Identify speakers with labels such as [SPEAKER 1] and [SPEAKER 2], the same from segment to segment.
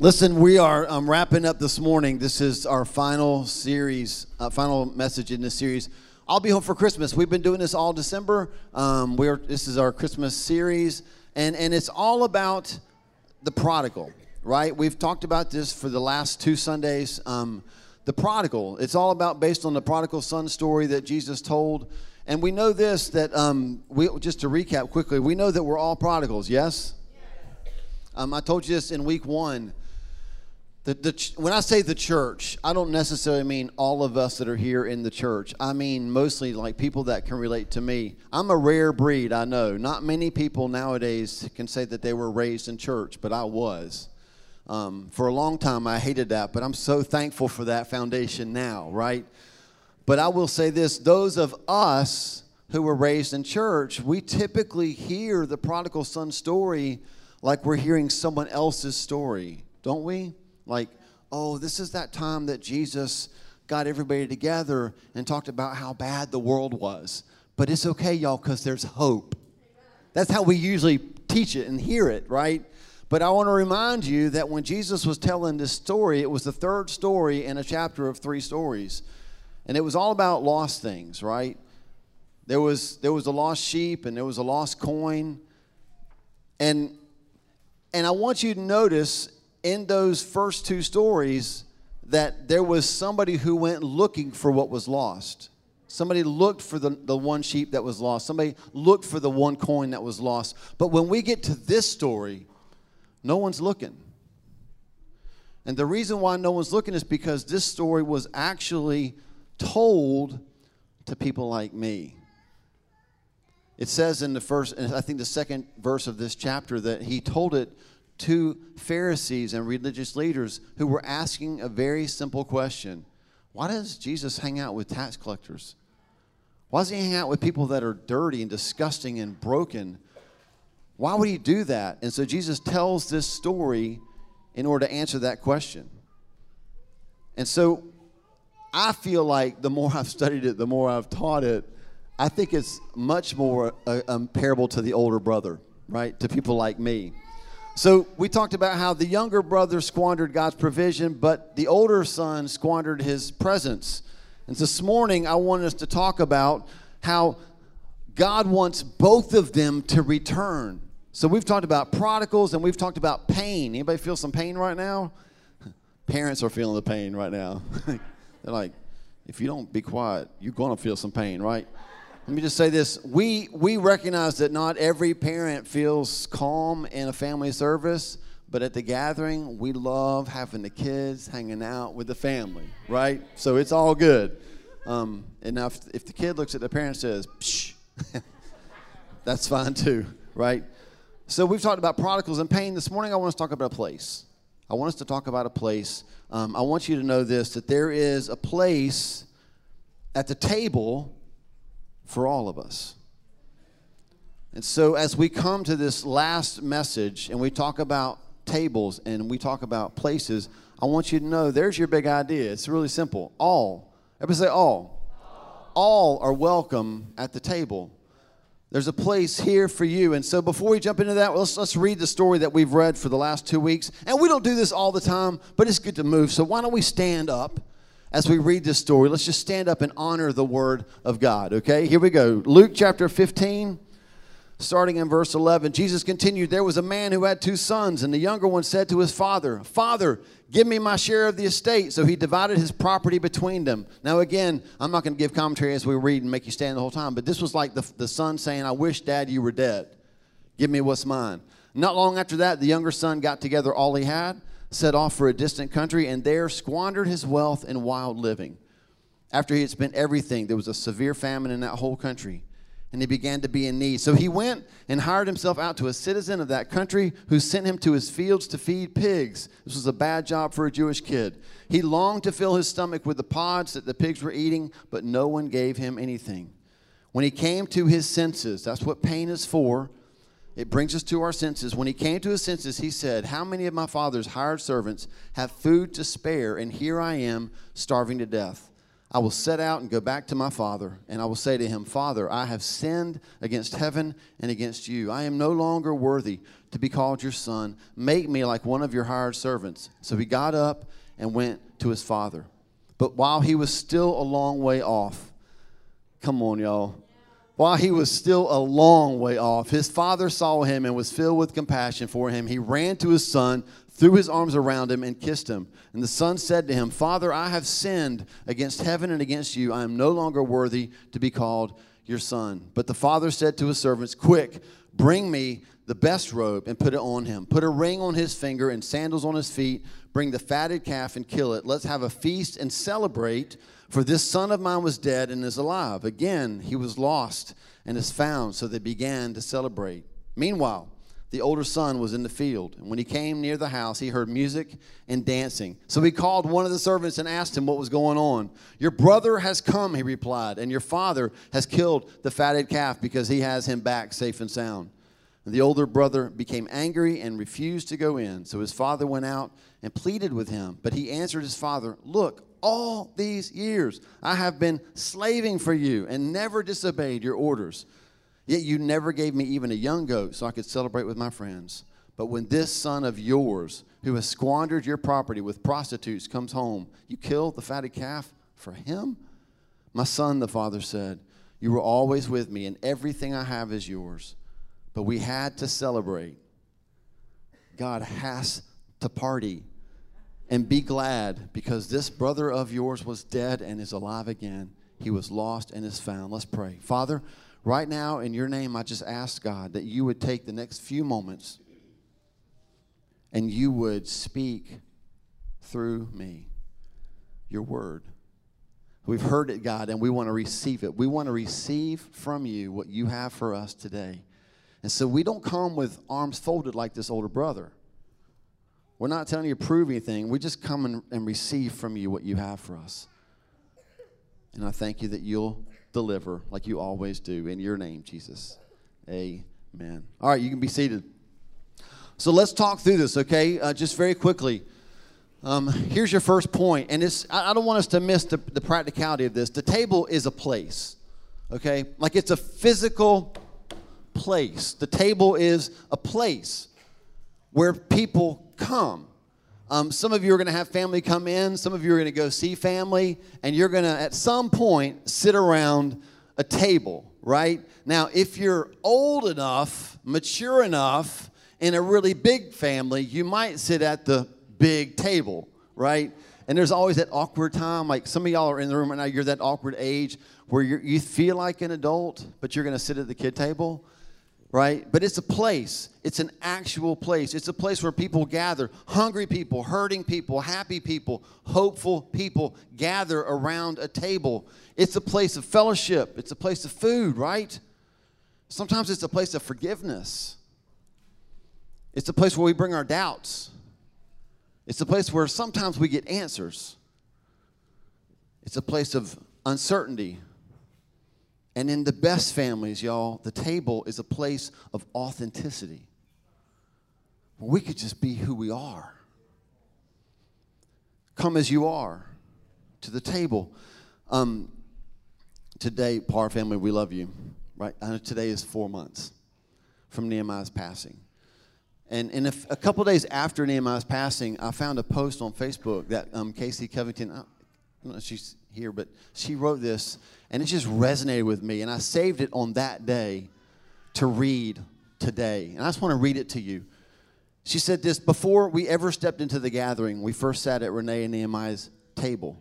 [SPEAKER 1] Listen, we are um, wrapping up this morning. This is our final series, uh, final message in this series. I'll be home for Christmas. We've been doing this all December. Um, we're this is our Christmas series, and and it's all about the prodigal, right? We've talked about this for the last two Sundays. Um, the prodigal. It's all about based on the prodigal son story that Jesus told, and we know this that um, we just to recap quickly. We know that we're all prodigals. Yes. Um, I told you this in week one the, the, when I say the church, I don't necessarily mean all of us that are here in the church. I mean mostly like people that can relate to me. I'm a rare breed, I know. Not many people nowadays can say that they were raised in church, but I was. Um, for a long time, I hated that, but I'm so thankful for that foundation now, right? But I will say this those of us who were raised in church, we typically hear the prodigal son story like we're hearing someone else's story, don't we? Like, oh, this is that time that Jesus got everybody together and talked about how bad the world was. But it's okay, y'all, because there's hope. That's how we usually teach it and hear it, right? But I want to remind you that when Jesus was telling this story, it was the third story in a chapter of three stories. And it was all about lost things, right? There was there was a lost sheep and there was a lost coin. And and I want you to notice in those first two stories that there was somebody who went looking for what was lost. Somebody looked for the, the one sheep that was lost. Somebody looked for the one coin that was lost. But when we get to this story, no one's looking. And the reason why no one's looking is because this story was actually told to people like me. It says in the first, I think the second verse of this chapter, that he told it to Pharisees and religious leaders who were asking a very simple question Why does Jesus hang out with tax collectors? Why does he hang out with people that are dirty and disgusting and broken? Why would he do that? And so Jesus tells this story in order to answer that question. And so I feel like the more I've studied it, the more I've taught it, I think it's much more a, a parable to the older brother, right? To people like me. So we talked about how the younger brother squandered God's provision, but the older son squandered his presence. And this morning, I want us to talk about how God wants both of them to return. So we've talked about prodigals and we've talked about pain. Anybody feel some pain right now? Parents are feeling the pain right now. They're like, if you don't be quiet, you're going to feel some pain, right? Let me just say this. We, we recognize that not every parent feels calm in a family service, but at the gathering, we love having the kids hanging out with the family, right? So it's all good. Um, and now, if, if, the kid looks at the parent and says, Psh, that's fine too, right? So we've talked about prodigals and pain. This morning, I want us to talk about a place. I want us to talk about a place. Um, I want you to know this that there is a place at the table for all of us. And so, as we come to this last message and we talk about tables and we talk about places, I want you to know there's your big idea. It's really simple. All, everybody say all. All, all are welcome at the table. There's a place here for you. And so, before we jump into that, let's, let's read the story that we've read for the last two weeks. And we don't do this all the time, but it's good to move. So, why don't we stand up? As we read this story, let's just stand up and honor the word of God, okay? Here we go. Luke chapter 15, starting in verse 11. Jesus continued, There was a man who had two sons, and the younger one said to his father, Father, give me my share of the estate. So he divided his property between them. Now, again, I'm not going to give commentary as we read and make you stand the whole time, but this was like the, the son saying, I wish, Dad, you were dead. Give me what's mine. Not long after that, the younger son got together all he had set off for a distant country and there squandered his wealth in wild living. After he had spent everything, there was a severe famine in that whole country, and he began to be in need. So he went and hired himself out to a citizen of that country who sent him to his fields to feed pigs. This was a bad job for a Jewish kid. He longed to fill his stomach with the pods that the pigs were eating, but no one gave him anything. When he came to his senses, that's what pain is for it brings us to our senses. When he came to his senses, he said, How many of my father's hired servants have food to spare, and here I am starving to death? I will set out and go back to my father, and I will say to him, Father, I have sinned against heaven and against you. I am no longer worthy to be called your son. Make me like one of your hired servants. So he got up and went to his father. But while he was still a long way off, come on, y'all. While he was still a long way off, his father saw him and was filled with compassion for him. He ran to his son, threw his arms around him, and kissed him. And the son said to him, Father, I have sinned against heaven and against you. I am no longer worthy to be called your son. But the father said to his servants, Quick, bring me the best robe and put it on him. Put a ring on his finger and sandals on his feet. Bring the fatted calf and kill it. Let's have a feast and celebrate. For this son of mine was dead and is alive. Again, he was lost and is found. So they began to celebrate. Meanwhile, the older son was in the field. And when he came near the house, he heard music and dancing. So he called one of the servants and asked him what was going on. Your brother has come, he replied, and your father has killed the fatted calf because he has him back safe and sound. And the older brother became angry and refused to go in. So his father went out and pleaded with him. But he answered his father, Look, all these years I have been slaving for you and never disobeyed your orders. Yet you never gave me even a young goat so I could celebrate with my friends. But when this son of yours, who has squandered your property with prostitutes, comes home, you kill the fatted calf for him? My son, the father said, You were always with me, and everything I have is yours. But we had to celebrate. God has to party and be glad because this brother of yours was dead and is alive again. He was lost and is found. Let's pray. Father, right now in your name, I just ask God that you would take the next few moments and you would speak through me your word. We've heard it, God, and we want to receive it. We want to receive from you what you have for us today. And so we don't come with arms folded like this older brother. We're not telling you to prove anything. We just come and, and receive from you what you have for us. And I thank you that you'll deliver like you always do. In your name, Jesus. Amen. All right, you can be seated. So let's talk through this, okay? Uh, just very quickly. Um, here's your first point, and it's I, I don't want us to miss the, the practicality of this. The table is a place, okay? Like it's a physical place. The table is a place where people come. Um, some of you are going to have family come in, some of you are going to go see family, and you're going to, at some point, sit around a table, right? Now, if you're old enough, mature enough, in a really big family, you might sit at the big table, right? And there's always that awkward time. Like some of y'all are in the room right now, you're that awkward age where you feel like an adult, but you're going to sit at the kid table right? But it's a place. It's an actual place. It's a place where people gather hungry people, hurting people, happy people, hopeful people gather around a table. It's a place of fellowship, it's a place of food, right? Sometimes it's a place of forgiveness. It's a place where we bring our doubts. It's a place where sometimes we get answers. It's a place of uncertainty, and in the best families, y'all, the table is a place of authenticity. We could just be who we are. Come as you are to the table. Um, today, Par family, we love you. Right? I know today is four months from Nehemiah's passing. And, and if, a couple days after Nehemiah's passing, I found a post on Facebook that um, Casey Covington, I don't know if she's here, but she wrote this and it just resonated with me. And I saved it on that day to read today. And I just want to read it to you. She said this Before we ever stepped into the gathering, we first sat at Renee and Nehemiah's table.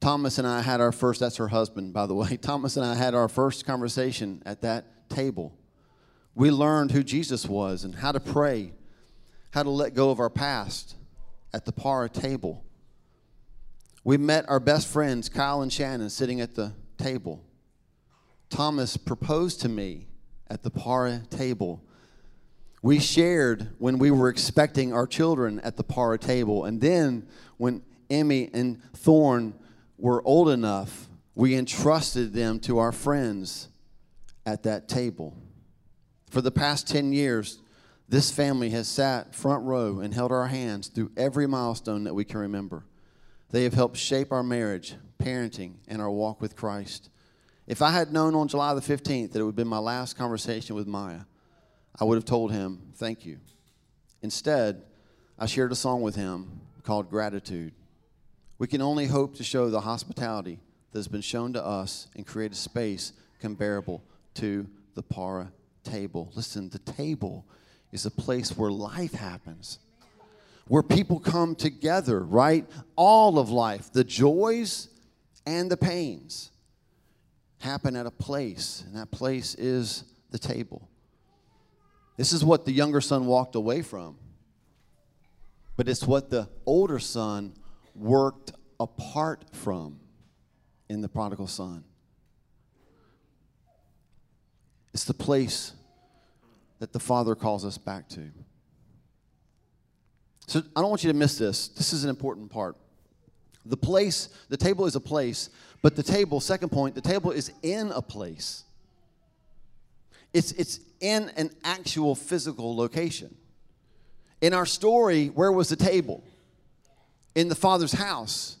[SPEAKER 1] Thomas and I had our first, that's her husband, by the way. Thomas and I had our first conversation at that table. We learned who Jesus was and how to pray, how to let go of our past at the Para table. We met our best friends, Kyle and Shannon, sitting at the table. Thomas proposed to me at the Para table. We shared when we were expecting our children at the Para table. And then when Emmy and Thorn were old enough, we entrusted them to our friends at that table. For the past 10 years, this family has sat front row and held our hands through every milestone that we can remember. They have helped shape our marriage, parenting, and our walk with Christ. If I had known on July the 15th that it would have been my last conversation with Maya, I would have told him, Thank you. Instead, I shared a song with him called Gratitude. We can only hope to show the hospitality that has been shown to us and create a space comparable to the para table. Listen, the table is a place where life happens, where people come together, right? All of life, the joys and the pains, happen at a place, and that place is the table. This is what the younger son walked away from, but it's what the older son worked apart from in the prodigal son. It's the place that the Father calls us back to. So I don't want you to miss this. This is an important part. The place, the table is a place, but the table, second point, the table is in a place. It's, it's in an actual physical location. In our story, where was the table? In the Father's house.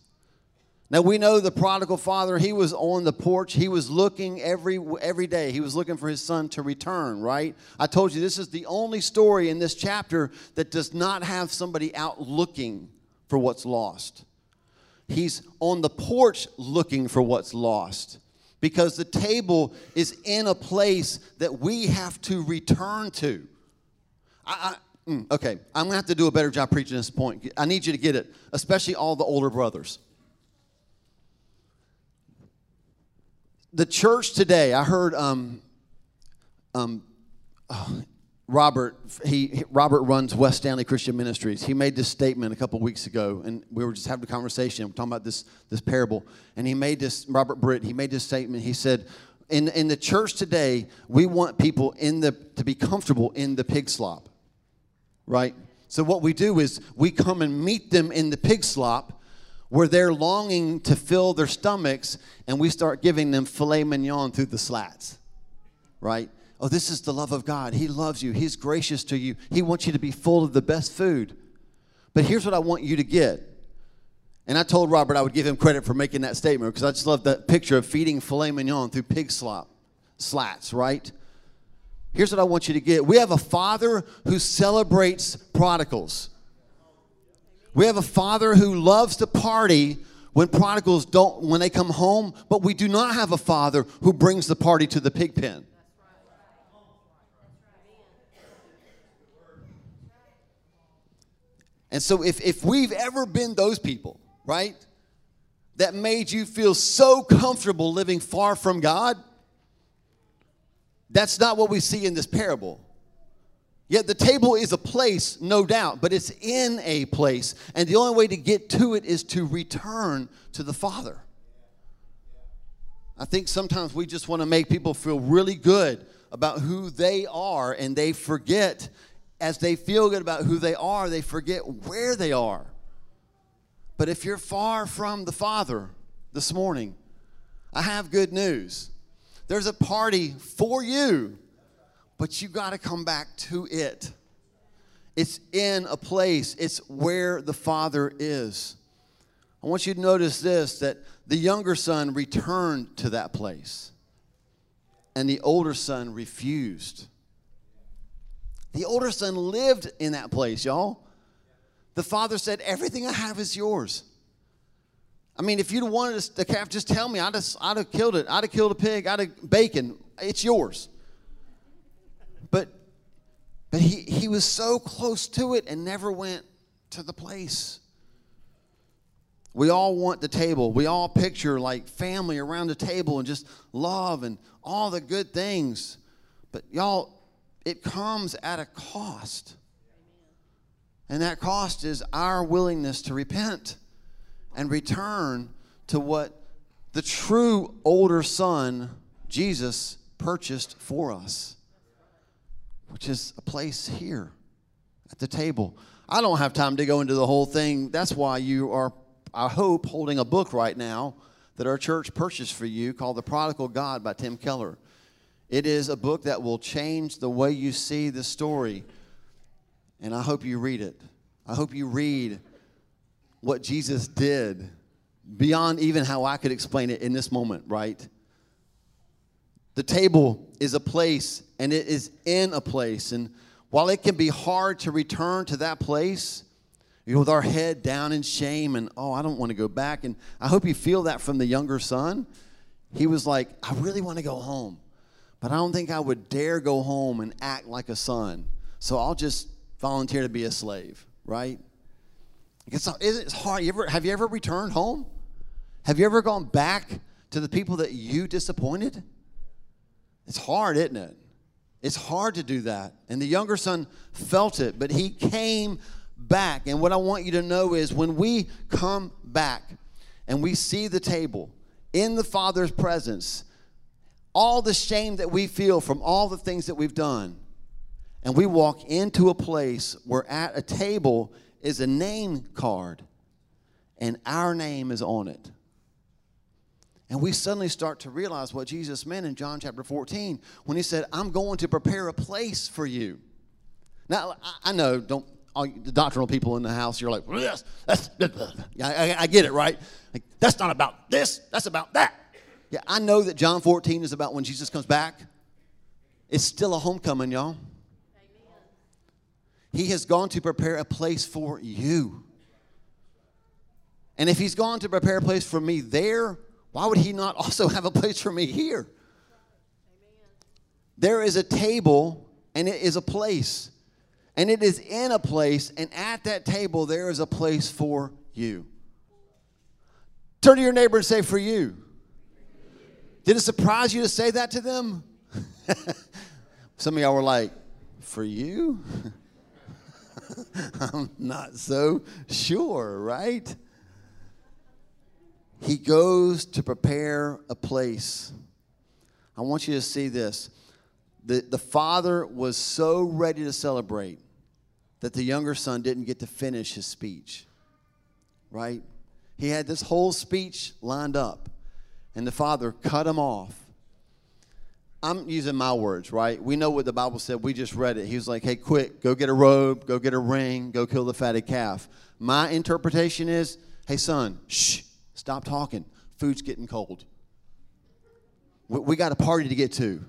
[SPEAKER 1] Now we know the prodigal father, he was on the porch. He was looking every every day. He was looking for his son to return, right? I told you this is the only story in this chapter that does not have somebody out looking for what's lost. He's on the porch looking for what's lost because the table is in a place that we have to return to. I, I mm, okay, I'm gonna have to do a better job preaching this point. I need you to get it, especially all the older brothers. The church today, I heard um, um, oh, Robert, he, Robert runs West Stanley Christian Ministries. He made this statement a couple weeks ago, and we were just having a conversation. We're talking about this, this parable. And he made this, Robert Britt, he made this statement. He said, in, in the church today, we want people in the, to be comfortable in the pig slop, right? So what we do is we come and meet them in the pig slop, where they're longing to fill their stomachs, and we start giving them filet mignon through the slats, right? Oh, this is the love of God. He loves you, He's gracious to you, He wants you to be full of the best food. But here's what I want you to get. And I told Robert I would give him credit for making that statement because I just love that picture of feeding filet mignon through pig slop, slats, right? Here's what I want you to get. We have a father who celebrates prodigals. We have a father who loves to party when prodigals don't when they come home, but we do not have a father who brings the party to the pig pen. And so if, if we've ever been those people, right, that made you feel so comfortable living far from God, that's not what we see in this parable. Yet the table is a place, no doubt, but it's in a place. And the only way to get to it is to return to the Father. I think sometimes we just want to make people feel really good about who they are, and they forget, as they feel good about who they are, they forget where they are. But if you're far from the Father this morning, I have good news. There's a party for you but you got to come back to it. It's in a place, it's where the Father is. I want you to notice this that the younger son returned to that place, and the older son refused. The older son lived in that place, y'all. The father said, Everything I have is yours. I mean, if you'd wanted the calf, just tell me. I'd have, I'd have killed it. I'd have killed a pig. I'd have bacon. It's yours. But but he, he was so close to it and never went to the place. We all want the table. We all picture like family around the table and just love and all the good things. But y'all, it comes at a cost. And that cost is our willingness to repent and return to what the true older son, Jesus, purchased for us which is a place here at the table. I don't have time to go into the whole thing. That's why you are, I hope, holding a book right now that our church purchased for you called The Prodigal God by Tim Keller. It is a book that will change the way you see the story. And I hope you read it. I hope you read what Jesus did beyond even how I could explain it in this moment, right? The table is a place and it is in a place. And while it can be hard to return to that place, you know, with our head down in shame and, oh, I don't want to go back. And I hope you feel that from the younger son. He was like, I really want to go home, but I don't think I would dare go home and act like a son. So I'll just volunteer to be a slave, right? It's, it's hard. You ever, have you ever returned home? Have you ever gone back to the people that you disappointed? It's hard, isn't it? It's hard to do that. And the younger son felt it, but he came back. And what I want you to know is when we come back and we see the table in the Father's presence, all the shame that we feel from all the things that we've done, and we walk into a place where at a table is a name card and our name is on it. And we suddenly start to realize what Jesus meant in John chapter 14 when he said, I'm going to prepare a place for you. Now, I know, don't, all the doctrinal people in the house, you're like, yes, that's, I, I, get it, right? Like, that's not about this, that's about that. Yeah, I know that John 14 is about when Jesus comes back. It's still a homecoming, y'all. He has gone to prepare a place for you. And if he's gone to prepare a place for me there, why would he not also have a place for me here? There is a table and it is a place. And it is in a place, and at that table, there is a place for you. Turn to your neighbor and say, For you. Did it surprise you to say that to them? Some of y'all were like, For you? I'm not so sure, right? He goes to prepare a place. I want you to see this. The, the father was so ready to celebrate that the younger son didn't get to finish his speech, right? He had this whole speech lined up, and the father cut him off. I'm using my words, right? We know what the Bible said. We just read it. He was like, hey, quick, go get a robe, go get a ring, go kill the fatted calf. My interpretation is, hey, son, shh, Stop talking. Food's getting cold. We, we got a party to get to.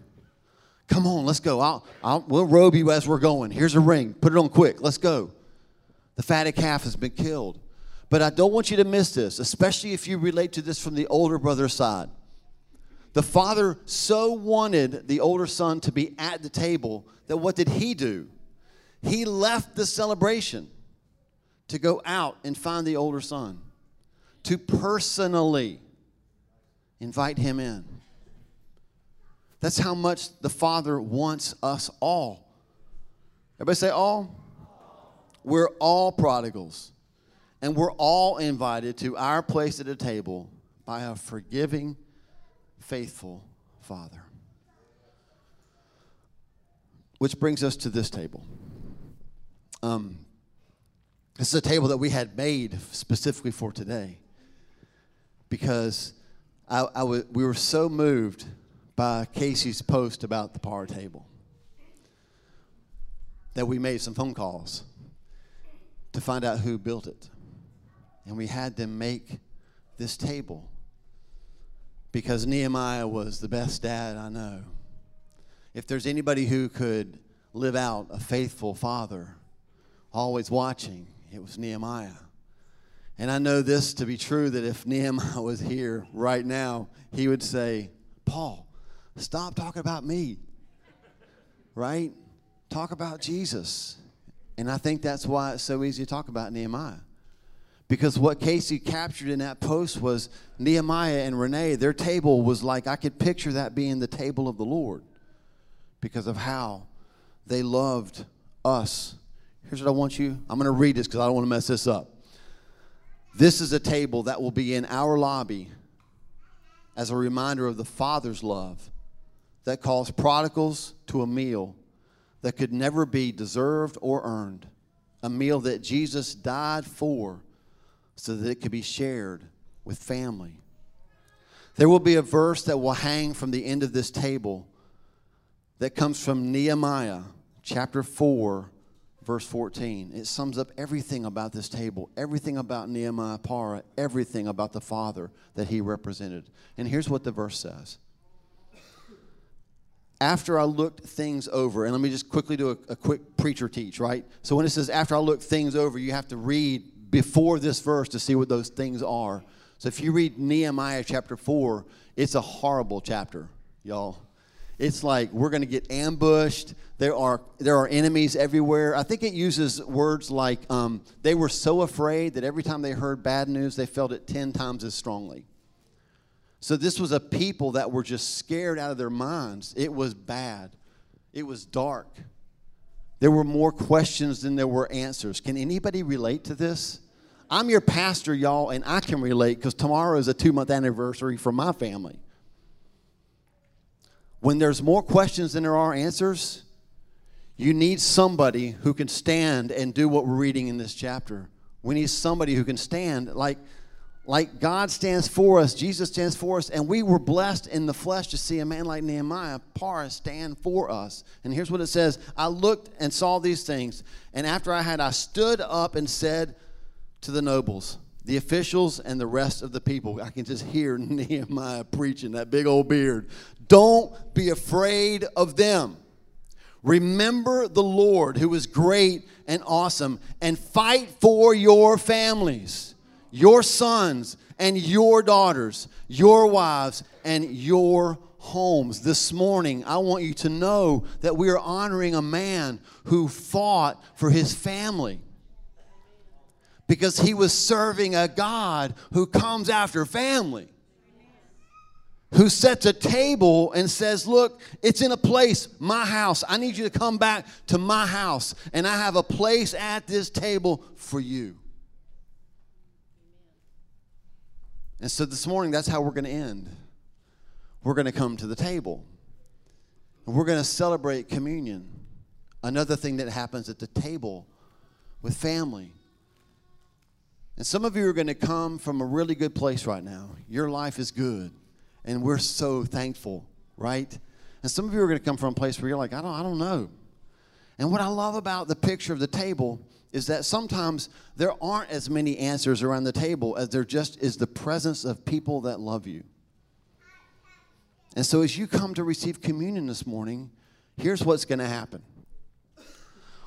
[SPEAKER 1] Come on, let's go. I'll, I'll, we'll robe you as we're going. Here's a ring. Put it on quick. Let's go. The fatted calf has been killed. But I don't want you to miss this, especially if you relate to this from the older brother side. The father so wanted the older son to be at the table that what did he do? He left the celebration to go out and find the older son to personally invite him in. That's how much the Father wants us all. Everybody say all? We're all prodigals. And we're all invited to our place at the table by a forgiving, faithful Father. Which brings us to this table. Um, this is a table that we had made specifically for today because I, I w- we were so moved by Casey's post about the power table that we made some phone calls to find out who built it. And we had them make this table because Nehemiah was the best dad I know. If there's anybody who could live out a faithful father, always watching, it was Nehemiah. And I know this to be true that if Nehemiah was here right now, he would say, Paul, stop talking about me. Right? Talk about Jesus. And I think that's why it's so easy to talk about Nehemiah. Because what Casey captured in that post was Nehemiah and Renee, their table was like, I could picture that being the table of the Lord because of how they loved us. Here's what I want you, I'm going to read this because I don't want to mess this up. This is a table that will be in our lobby as a reminder of the Father's love that calls prodigals to a meal that could never be deserved or earned, a meal that Jesus died for so that it could be shared with family. There will be a verse that will hang from the end of this table that comes from Nehemiah chapter 4, verse 14. It sums up everything about this table, everything about Nehemiah Para, everything about the Father that he represented. And here's what the verse says. After I looked things over, and let me just quickly do a, a quick preacher teach, right? So when it says after I looked things over, you have to read before this verse to see what those things are. So if you read Nehemiah chapter 4, it's a horrible chapter, y'all. It's like we're going to get ambushed. There are there are enemies everywhere. I think it uses words like um, they were so afraid that every time they heard bad news, they felt it ten times as strongly. So this was a people that were just scared out of their minds. It was bad. It was dark. There were more questions than there were answers. Can anybody relate to this? I'm your pastor, y'all, and I can relate because tomorrow is a two month anniversary for my family. When there's more questions than there are answers, you need somebody who can stand and do what we're reading in this chapter. We need somebody who can stand like like God stands for us, Jesus stands for us, and we were blessed in the flesh to see a man like Nehemiah, Parah, stand for us. And here's what it says I looked and saw these things, and after I had, I stood up and said to the nobles, the officials, and the rest of the people, I can just hear Nehemiah preaching, that big old beard. Don't be afraid of them. Remember the Lord who is great and awesome and fight for your families, your sons and your daughters, your wives and your homes. This morning, I want you to know that we are honoring a man who fought for his family because he was serving a God who comes after family who sets a table and says, Look, it's in a place, my house. I need you to come back to my house, and I have a place at this table for you. And so this morning, that's how we're going to end. We're going to come to the table, and we're going to celebrate communion. Another thing that happens at the table with family. And some of you are going to come from a really good place right now. Your life is good and we're so thankful, right? And some of you are going to come from a place where you're like, I don't, I don't know. And what I love about the picture of the table is that sometimes there aren't as many answers around the table as there just is the presence of people that love you. And so as you come to receive communion this morning, here's what's going to happen.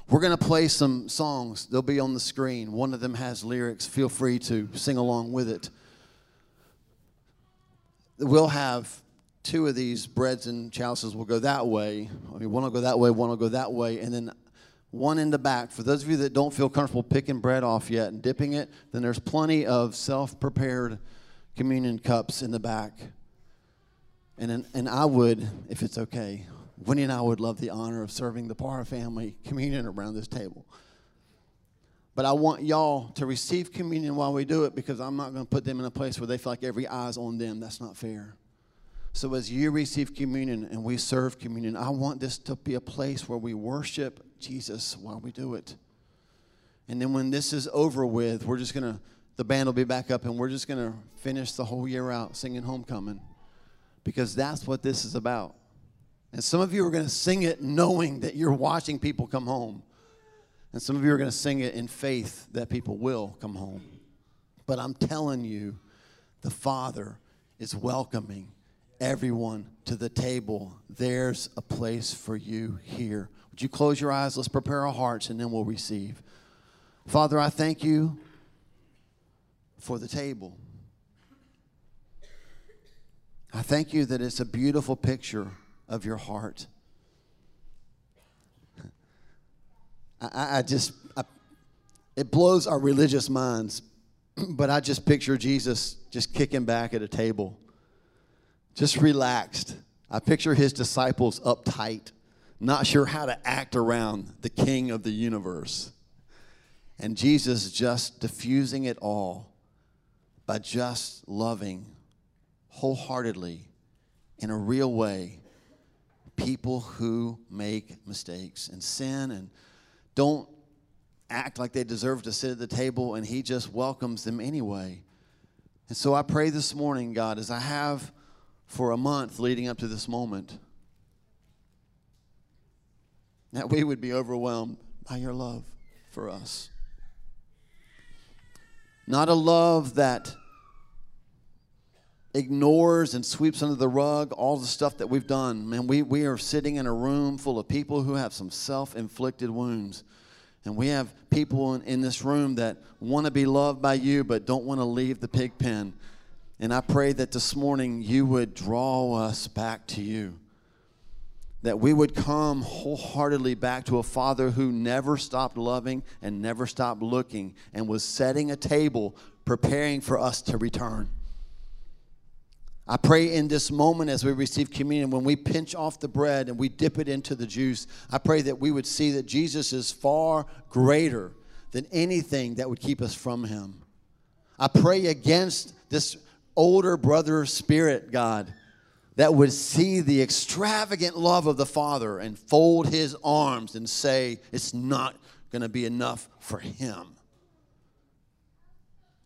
[SPEAKER 1] We're going to play some songs. They'll be on the screen. One of them has lyrics. Feel free to sing along with it we'll have two of these breads and chalices will go that way. I mean, one will go that way, one will go that way, and then one in the back. For those of you that don't feel comfortable picking bread off yet and dipping it, then there's plenty of self-prepared communion cups in the back. And, and I would, if it's okay, Winnie and I would love the honor of serving the Parra family communion around this table. But I want y'all to receive communion while we do it because I'm not going to put them in a place where they feel like every eye's on them. That's not fair. So as you receive communion and we serve communion, I want this to be a place where we worship Jesus while we do it. And then when this is over with, we're just going to, the band will be back up and we're just going to finish the whole year out singing Homecoming because that's what this is about. And some of you are going to sing it knowing that you're watching people come home. And some of you are going to sing it in faith that people will come home. But I'm telling you, the Father is welcoming everyone to the table. There's a place for you here. Would you close your eyes? Let's prepare our hearts and then we'll receive. Father, I thank you for the table. I thank you that it's a beautiful picture of your heart. I, I just, I, it blows our religious minds, but I just picture Jesus just kicking back at a table, just relaxed. I picture his disciples uptight, not sure how to act around the king of the universe. And Jesus just diffusing it all by just loving wholeheartedly in a real way people who make mistakes and sin and don't act like they deserve to sit at the table, and He just welcomes them anyway. And so I pray this morning, God, as I have for a month leading up to this moment, that we would be overwhelmed by your love for us. Not a love that ignores and sweeps under the rug all the stuff that we've done. Man, we, we are sitting in a room full of people who have some self inflicted wounds. And we have people in, in this room that want to be loved by you but don't want to leave the pig pen. And I pray that this morning you would draw us back to you. That we would come wholeheartedly back to a Father who never stopped loving and never stopped looking and was setting a table preparing for us to return. I pray in this moment as we receive communion, when we pinch off the bread and we dip it into the juice, I pray that we would see that Jesus is far greater than anything that would keep us from him. I pray against this older brother spirit, God, that would see the extravagant love of the Father and fold his arms and say, It's not going to be enough for him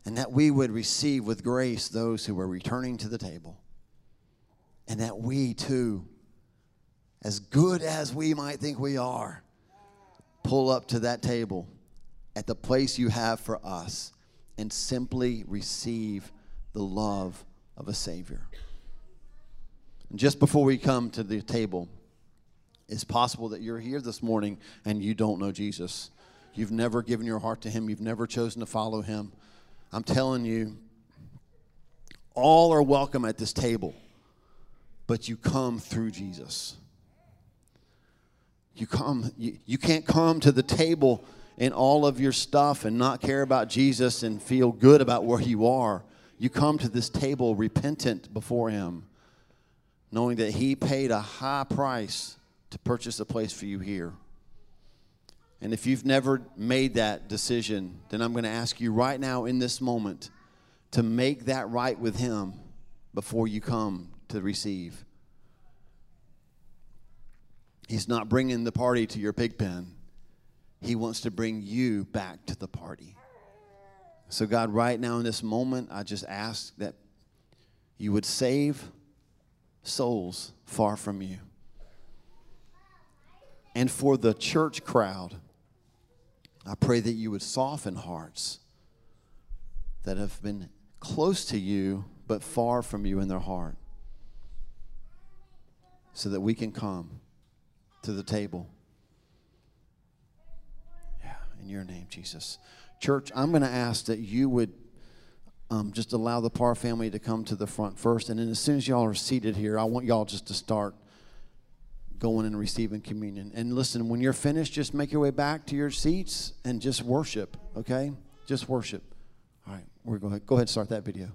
[SPEAKER 1] and that we would receive with grace those who are returning to the table. And that we too, as good as we might think we are, pull up to that table at the place you have for us and simply receive the love of a Savior. And just before we come to the table, it's possible that you're here this morning and you don't know Jesus. You've never given your heart to Him, you've never chosen to follow Him. I'm telling you, all are welcome at this table, but you come through Jesus. You come, you, you can't come to the table in all of your stuff and not care about Jesus and feel good about where you are. You come to this table repentant before Him, knowing that He paid a high price to purchase a place for you here. And if you've never made that decision, then I'm going to ask you right now in this moment to make that right with Him before you come to receive. He's not bringing the party to your pig pen, He wants to bring you back to the party. So, God, right now in this moment, I just ask that you would save souls far from you. And for the church crowd, I pray that you would soften hearts that have been close to you but far from you in their heart so that we can come to the table. Yeah, in your name, Jesus. Church, I'm going to ask that you would um, just allow the Parr family to come to the front first. And then as soon as y'all are seated here, I want y'all just to start going and receiving communion. And listen, when you're finished, just make your way back to your seats and just worship, okay? Just worship. All right, we're going to go ahead and start that video.